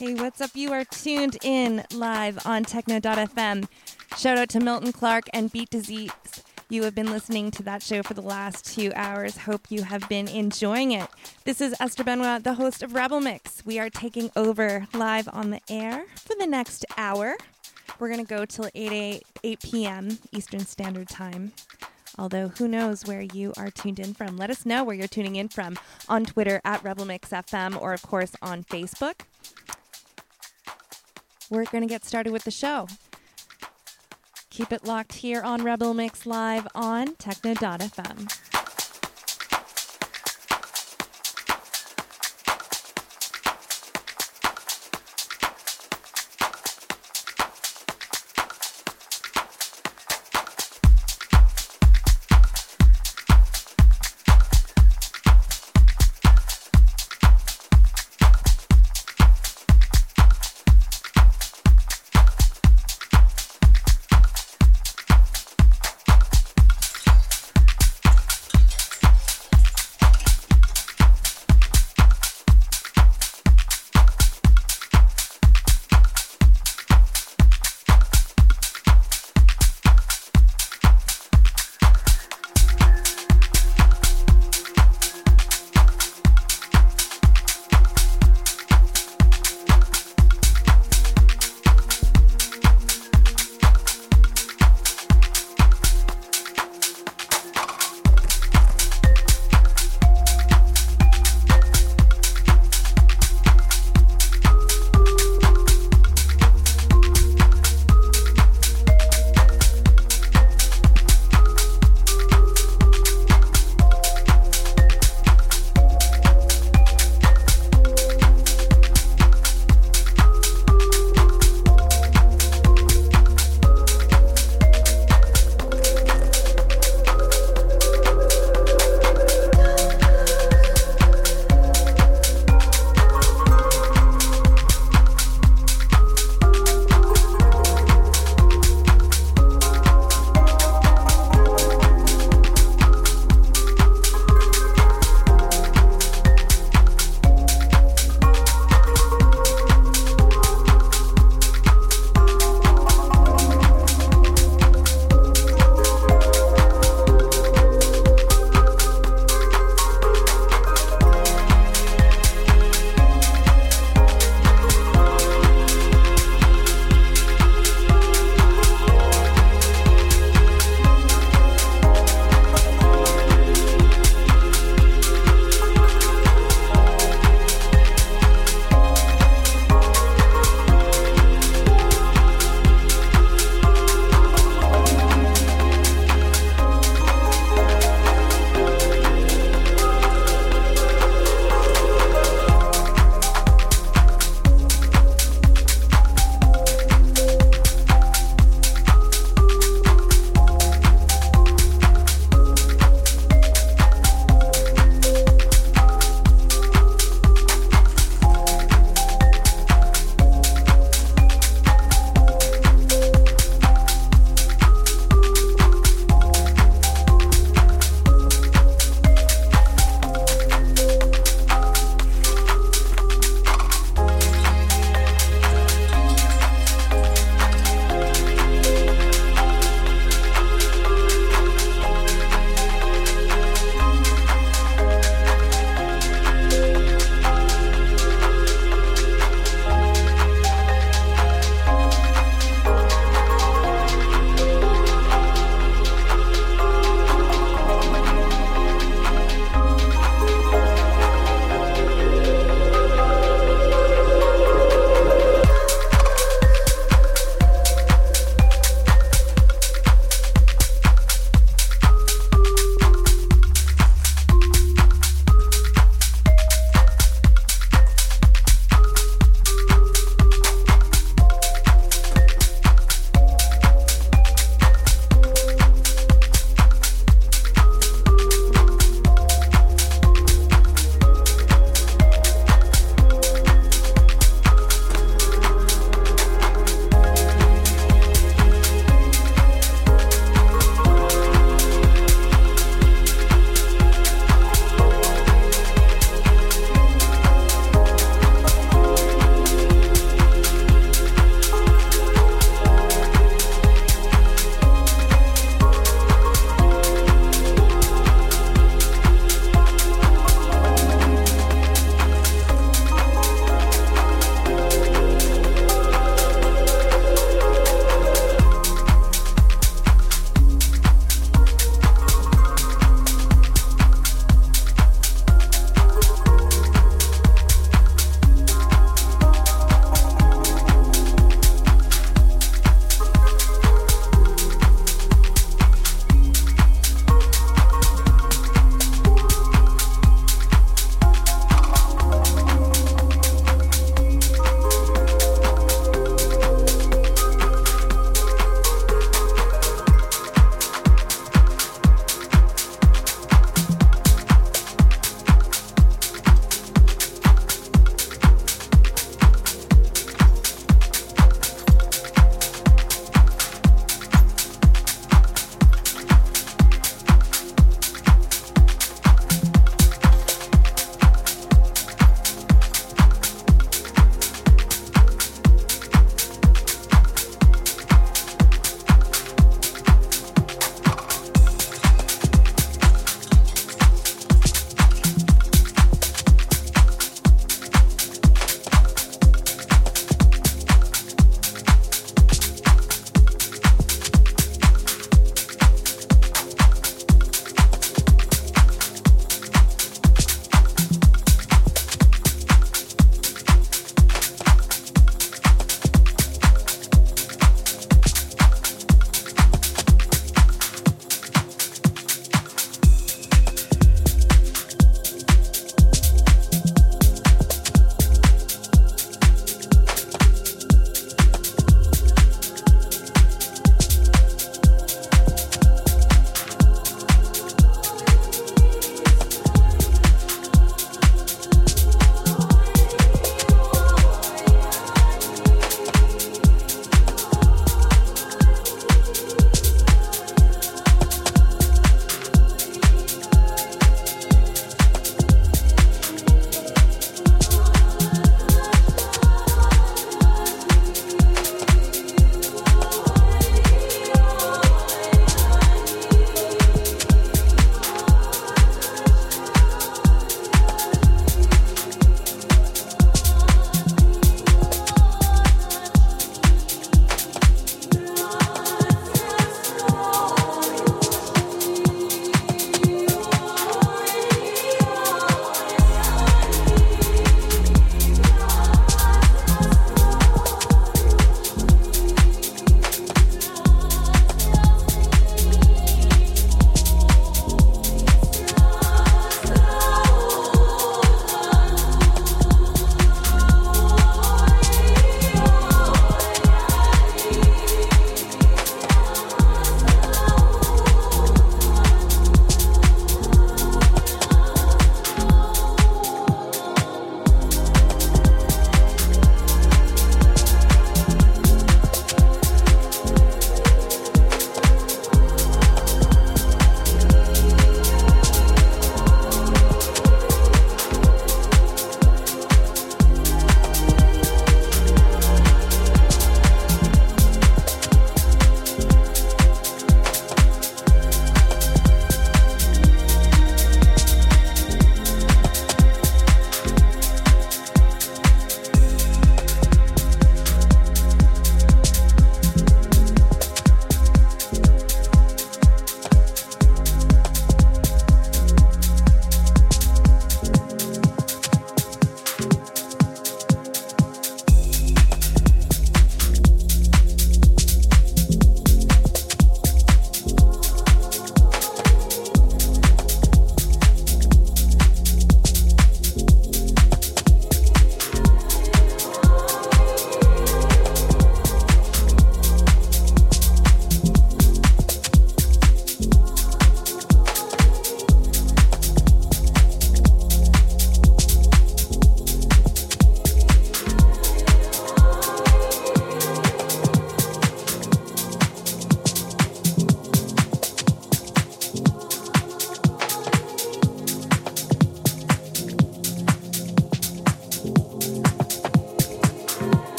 Hey, what's up? You are tuned in live on Techno.fm. Shout out to Milton Clark and Beat Disease. You have been listening to that show for the last two hours. Hope you have been enjoying it. This is Esther Benoit, the host of Rebel Mix. We are taking over live on the air for the next hour. We're going to go till 8, 8, 8 p.m. Eastern Standard Time. Although, who knows where you are tuned in from? Let us know where you're tuning in from on Twitter at RebelMixFM or, of course, on Facebook. We're going to get started with the show. Keep it locked here on Rebel Mix Live on Techno.fm.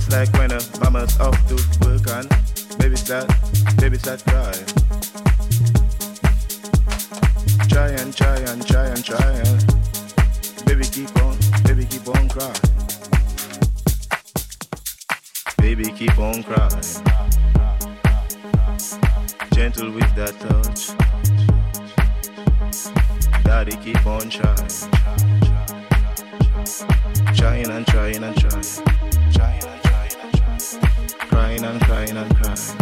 Just like when a mama's off to work and baby's that, baby's that cry. Try and try and try and try and baby keep on, baby keep on crying. Baby keep on crying. Gentle with that touch. Daddy keep on trying. Trying and trying and trying crying and crying and crying.